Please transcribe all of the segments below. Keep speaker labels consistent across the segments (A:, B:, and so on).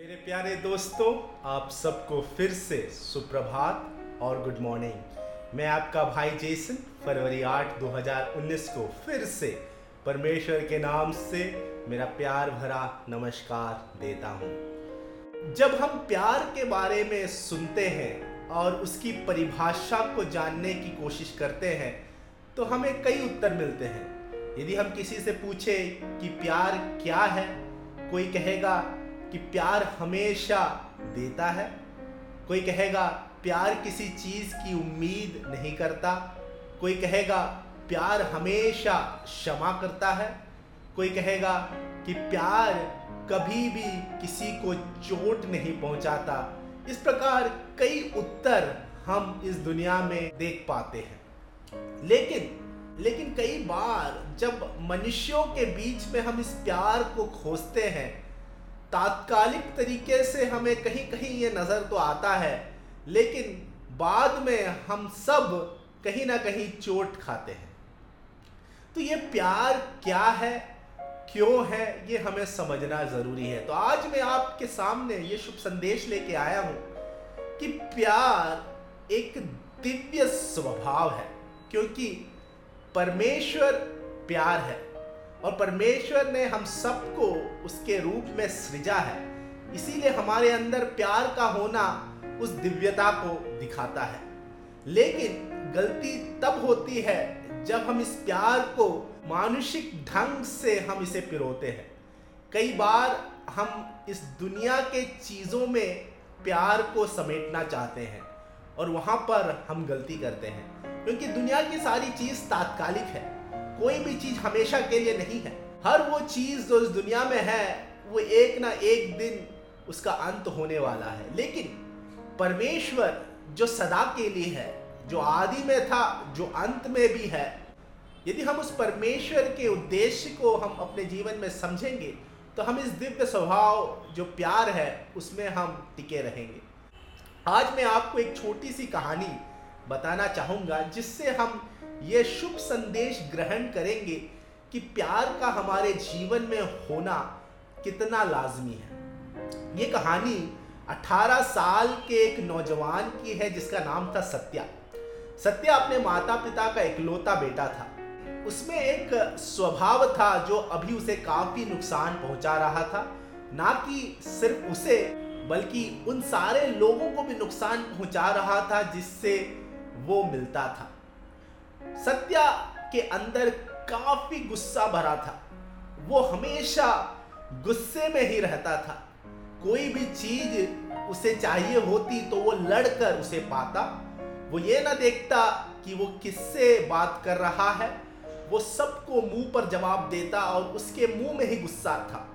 A: मेरे प्यारे दोस्तों, आप सबको फिर से सुप्रभात और गुड मॉर्निंग मैं आपका भाई जेसन फरवरी 8 2019 को फिर से परमेश्वर के नाम से मेरा प्यार भरा नमस्कार देता हूँ। जब हम प्यार के बारे में सुनते हैं और उसकी परिभाषा को जानने की कोशिश करते हैं तो हमें कई उत्तर मिलते हैं। यदि हम किसी से पूछे कि प्यार क्या है, कोई कहेगा कि प्यार हमेशा देता है। कोई कहेगा, प्यार किसी चीज़ की उम्मीद नहीं करता। कोई कहेगा, प्यार हमेशा क्षमा करता है। कोई कहेगा कि, प्यार कभी भी किसी को चोट नहीं पहुंचाता। इस प्रकार कई उत्तर हम इस दुनिया में देख पाते हैं। लेकिन लेकिन कई बार जब मनुष्यों के बीच में हम इस प्यार को खोजते हैं तात्कालिक तरीके से हमें कहीं कहीं ये नज़र तो आता है, लेकिन बाद में हम सब कहीं ना कहीं चोट खाते हैं। तो ये प्यार क्या है, क्यों है, ये हमें समझना ज़रूरी है। तो आज मैं आपके सामने ये शुभ संदेश लेके आया हूँ कि प्यार एक दिव्य स्वभाव है, क्योंकि परमेश्वर प्यार है। और परमेश्वर ने हम सबको उसके रूप में सृजा है। इसीलिए हमारे अंदर प्यार का होना उस दिव्यता को दिखाता है। लेकिन गलती तब होती है जब हम इस प्यार को मानुषिक ढंग से हम इसे पिरोते हैं। कई बार हम इस दुनिया के चीज़ों में प्यार को समेटना चाहते हैं और वहाँ पर हम गलती करते हैं। क्योंकि दुनिया की सारी चीज़ तात्कालिक है। कोई भी चीज़ हमेशा के लिए नहीं है। हर वो चीज़ जो इस दुनिया में है, वो एक ना एक दिन उसका अंत होने वाला है। लेकिन परमेश्वर जो सदा के लिए है, जो आदि में था, जो अंत में भी है, यदि हम उस परमेश्वर के उद्देश्य को हम अपने जीवन में समझेंगे तो हम इस दिव्य स्वभाव, जो प्यार है, उसमें हम टिके रहेंगे। आज मैं आपको एक छोटी सी कहानी बताना चाहूँगा, जिससे हम ये शुभ संदेश ग्रहण करेंगे कि प्यार का हमारे जीवन में होना कितना लाजमी है। ये कहानी 18 साल के एक नौजवान की है, जिसका नाम था सत्या। सत्या अपने माता पिता का इकलौता बेटा था। उसमें एक स्वभाव था जो अभी उसे काफ़ी नुकसान पहुँचा रहा था। ना कि सिर्फ़ उसे, बल्कि उन सारे लोगों को भी नुकसान पहुँचा रहा था जिससे वो मिलता था। सत्या के अंदर काफ़ी गुस्सा भरा था। वो हमेशा गुस्से में ही रहता था। कोई भी चीज़ उसे चाहिए होती तो वो लड़कर उसे पाता। वो ये ना देखता कि वो किससे बात कर रहा है। वो सबको मुँह पर जवाब देता और उसके मुँह में ही गुस्सा था।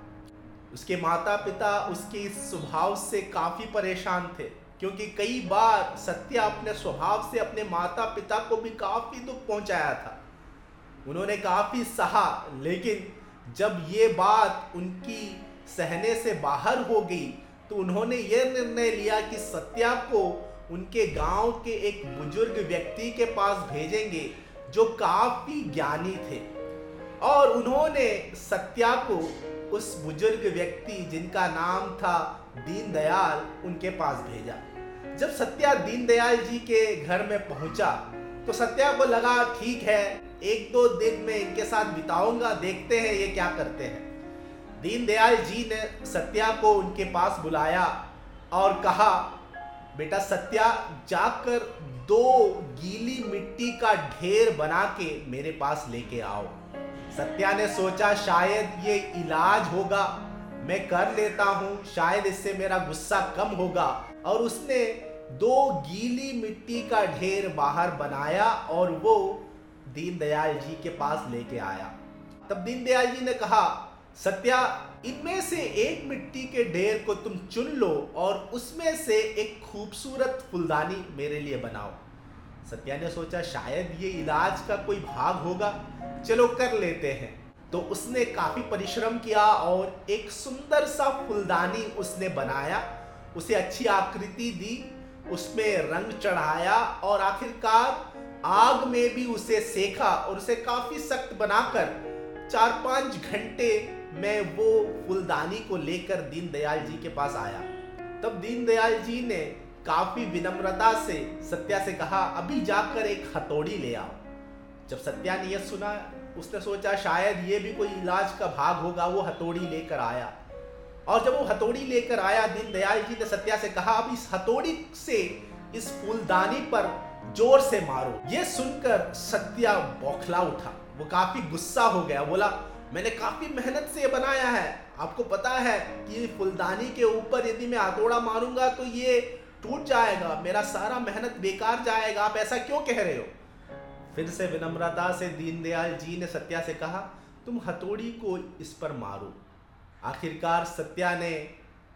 A: उसके माता पिता उसके इस स्वभाव से काफ़ी परेशान थे। क्योंकि कई बार सत्या अपने स्वभाव से अपने माता पिता को भी काफ़ी दुख पहुँचाया था। उन्होंने काफ़ी सहा, लेकिन जब ये बात उनकी सहने से बाहर हो गई तो उन्होंने ये निर्णय लिया कि सत्या को उनके गाँव के एक बुज़ुर्ग व्यक्ति के पास भेजेंगे, जो काफ़ी ज्ञानी थे। और उन्होंने सत्या को उस बुज़ुर्ग व्यक्ति जिनका नाम था दीनदयाल उनके पास भेजा। जब सत्या दीनदयाल जी के घर में पहुँचा तो सत्या को लगा, ठीक है, एक दो दिन में इनके साथ बिताऊँगा, देखते हैं ये क्या करते हैं। दीनदयाल जी ने सत्या को उनके पास बुलाया और कहा, बेटा, सत्या जाकर दो गीली मिट्टी का ढेर बना के मेरे पास लेके आओ। सत्या ने सोचा, शायद ये इलाज होगा। मैं कर लेता हूँ, शायद इससे मेरा गुस्सा कम होगा। और उसने दो गीली मिट्टी का ढेर बाहर बनाया और वो दीनदयाल जी के पास लेके आया। तब दीनदयाल जी ने कहा, सत्या, इनमें से एक मिट्टी के ढेर को तुम चुन लो और उसमें से एक खूबसूरत फुलदानी मेरे लिए बनाओ। सत्या ने सोचा, शायद ये इलाज का कोई भाग होगा। चलो कर लेते हैं। तो उसने काफ़ी परिश्रम किया और एक सुंदर सा फुलदानी उसने बनाया। उसे अच्छी आकृति दी, उसमें रंग चढ़ाया और आखिरकार आग में भी उसे सेका और उसे काफ़ी सख्त बनाकर चार पाँच घंटे में वो फुलदानी को लेकर दीनदयाल जी के पास आया। तब दीनदयाल जी ने काफ़ी विनम्रता से, सत्या से कहा, अभी जाकर एक हथौड़ी ले आओ। जब सत्या ने यह सुना उसने सोचा शायद ये भी कोई इलाज का भाग होगा, वो हथौड़ी लेकर आया। और जब वो हथौड़ी लेकर आया, दीनदयाल जी ने सत्या से कहा, अब इस हथौड़ी से, इस फूलदानी पर ज़ोर से मारो। ये सुनकर सत्या बौखला उठा। वो काफ़ी गुस्सा हो गया, बोला, मैंने काफ़ी मेहनत से बनाया है। आपको पता है कि फुलदानी के ऊपर यदि मैं हथौड़ा मारूँगा तो ये टूट जाएगा, मेरा सारा मेहनत बेकार जाएगा। आप ऐसा क्यों कह रहे हो? फिर से विनम्रता से दीनदयाल जी ने सत्या से कहा, तुम हथौड़ी को इस पर मारो। आखिरकार सत्या ने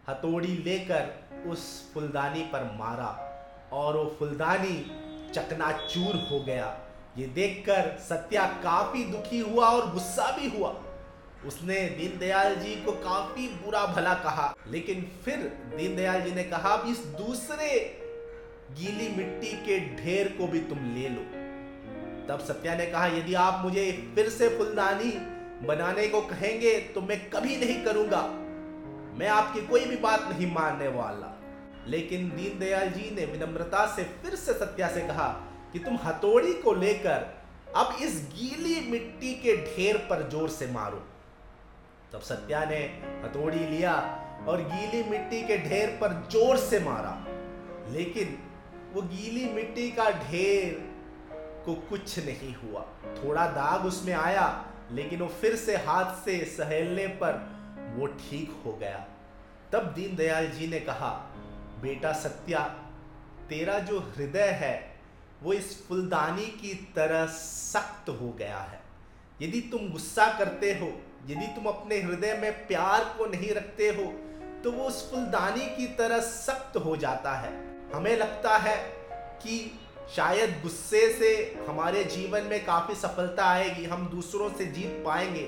A: हथौड़ी लेकर उस फुलदानी पर मारा और वो फुलदानी चकनाचूर हो गया। ये देखकर सत्या काफ़ी दुखी हुआ और गुस्सा भी हुआ। उसने दीनदयाल जी को काफ़ी बुरा भला कहा, लेकिन फिर दीनदयाल जी ने कहा इस दूसरे गीली मिट्टी के ढेर को भी तुम ले लो। तब सत्या ने कहा, यदि आप मुझे फिर से फुलदानी बनाने को कहेंगे तो मैं कभी नहीं करूँगा। मैं आपकी कोई भी बात नहीं मानने वाला। लेकिन दीनदयाल जी ने विनम्रता से फिर से सत्या से कहा कि तुम हथौड़ी को लेकर अब इस गीली मिट्टी के ढेर पर ज़ोर से मारो। तब सत्या ने हथौड़ी लिया और गीली मिट्टी के ढेर पर ज़ोर से मारा। लेकिन वो गीली मिट्टी का ढेर को कुछ नहीं हुआ। थोड़ा दाग उसमें आया, लेकिन वो फिर से हाथ से सहेलने पर वो ठीक हो गया। तब दीनदयाल जी ने कहा, बेटा सत्या, तेरा जो हृदय है, वो इस फुलदानी की तरह सख्त हो गया है। यदि तुम गुस्सा करते हो, यदि तुम अपने हृदय में प्यार को नहीं रखते हो तो वो उस फुलदानी की तरह सख्त हो जाता है। हमें लगता है कि शायद गुस्से से हमारे जीवन में काफ़ी सफलता आएगी, हम दूसरों से जीत पाएँगे।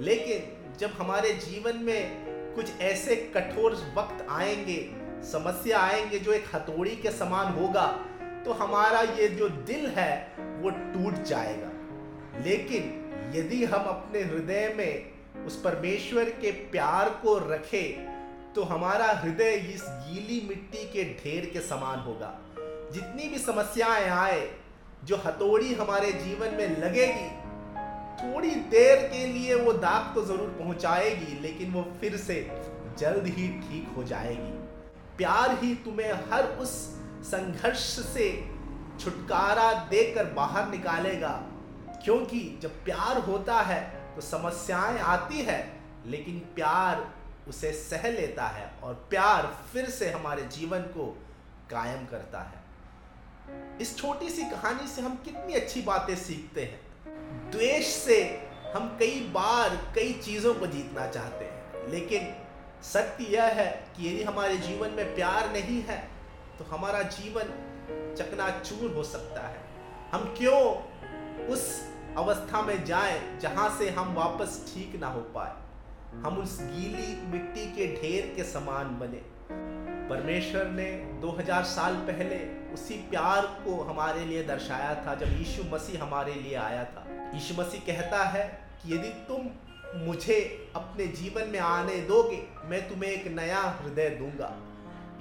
A: लेकिन जब हमारे जीवन में कुछ ऐसे कठोर वक्त आएँगे, समस्या आएँगे जो एक हथौड़ी के समान होगा तो हमारा ये जो दिल है, वो टूट जाएगा। लेकिन यदि हम अपने हृदय में उस परमेश्वर के प्यार को रखें तो हमारा हृदय इस गीली मिट्टी के ढेर के समान होगा। जितनी भी समस्याएँ आए, जो हथौड़ी हमारे जीवन में लगेगी, थोड़ी देर के लिए वो दाग तो ज़रूर पहुंचाएगी, लेकिन वो फिर से जल्द ही ठीक हो जाएगी। प्यार ही तुम्हें हर उस संघर्ष से छुटकारा देकर बाहर निकालेगा, क्योंकि जब प्यार होता है तो समस्याएँ आती है, लेकिन प्यार उसे सह लेता है, और प्यार फिर से हमारे जीवन को कायम करता है। इस छोटी सी कहानी से हम कितनी अच्छी बातें सीखते हैं। द्वेष से हम कई बार कई चीज़ों को जीतना चाहते हैं। लेकिन सत्य यह है कि यदि हमारे जीवन में प्यार नहीं है तो हमारा जीवन चकनाचूर हो सकता है। हम क्यों उस अवस्था में जाएँ जहाँ से हम वापस ठीक ना हो पाए? हम उस गीली मिट्टी के ढेर के समान बने। परमेश्वर ने 2000 साल पहले उसी प्यार को हमारे लिए दर्शाया था, जब यीशु मसीह हमारे लिए आया था। यीशु मसीह कहता है कि यदि तुम मुझे अपने जीवन में आने दोगे, मैं तुम्हें एक नया हृदय दूँगा।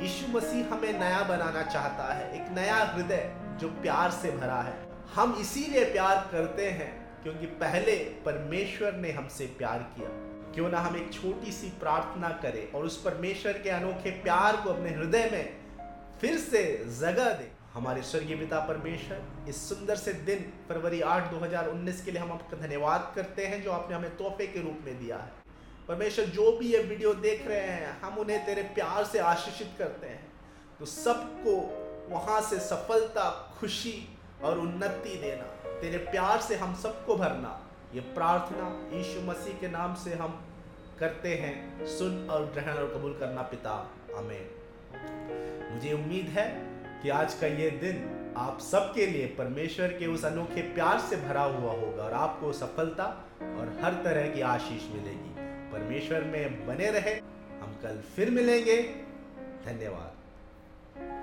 A: यीशु मसीह हमें नया बनाना चाहता है, एक नया हृदय जो प्यार से भरा है। हम इसीलिए प्यार करते हैं क्योंकि पहले परमेश्वर ने हमसे प्यार किया। क्यों ना हम एक छोटी सी प्रार्थना करें और उस परमेश्वर के अनोखे प्यार को अपने हृदय में फिर से जगह दे। हमारे स्वर्गीय पिता परमेश्वर, इस सुंदर से दिन फरवरी 8 2019 के लिए हम आपका धन्यवाद करते हैं जो आपने हमें तोहफे के रूप में दिया है। परमेश्वर, जो भी ये वीडियो देख रहे हैं, हम उन्हें तेरे प्यार से आशीषित करते हैं। तो सबको वहाँ से सफलता, खुशी और उन्नति देना, तेरे प्यार से हम सबको भरना, ये प्रार्थना यीशु मसीह के नाम से हम करते हैं। सुन और ग्रहण और कबूल करना पिता। हमें मुझे उम्मीद है कि आज का ये दिन आप सबके लिए परमेश्वर के उस अनोखे प्यार से भरा हुआ होगा और आपको सफलता और हर तरह की आशीष मिलेगी। परमेश्वर में बने रहे। हम कल फिर मिलेंगे। धन्यवाद।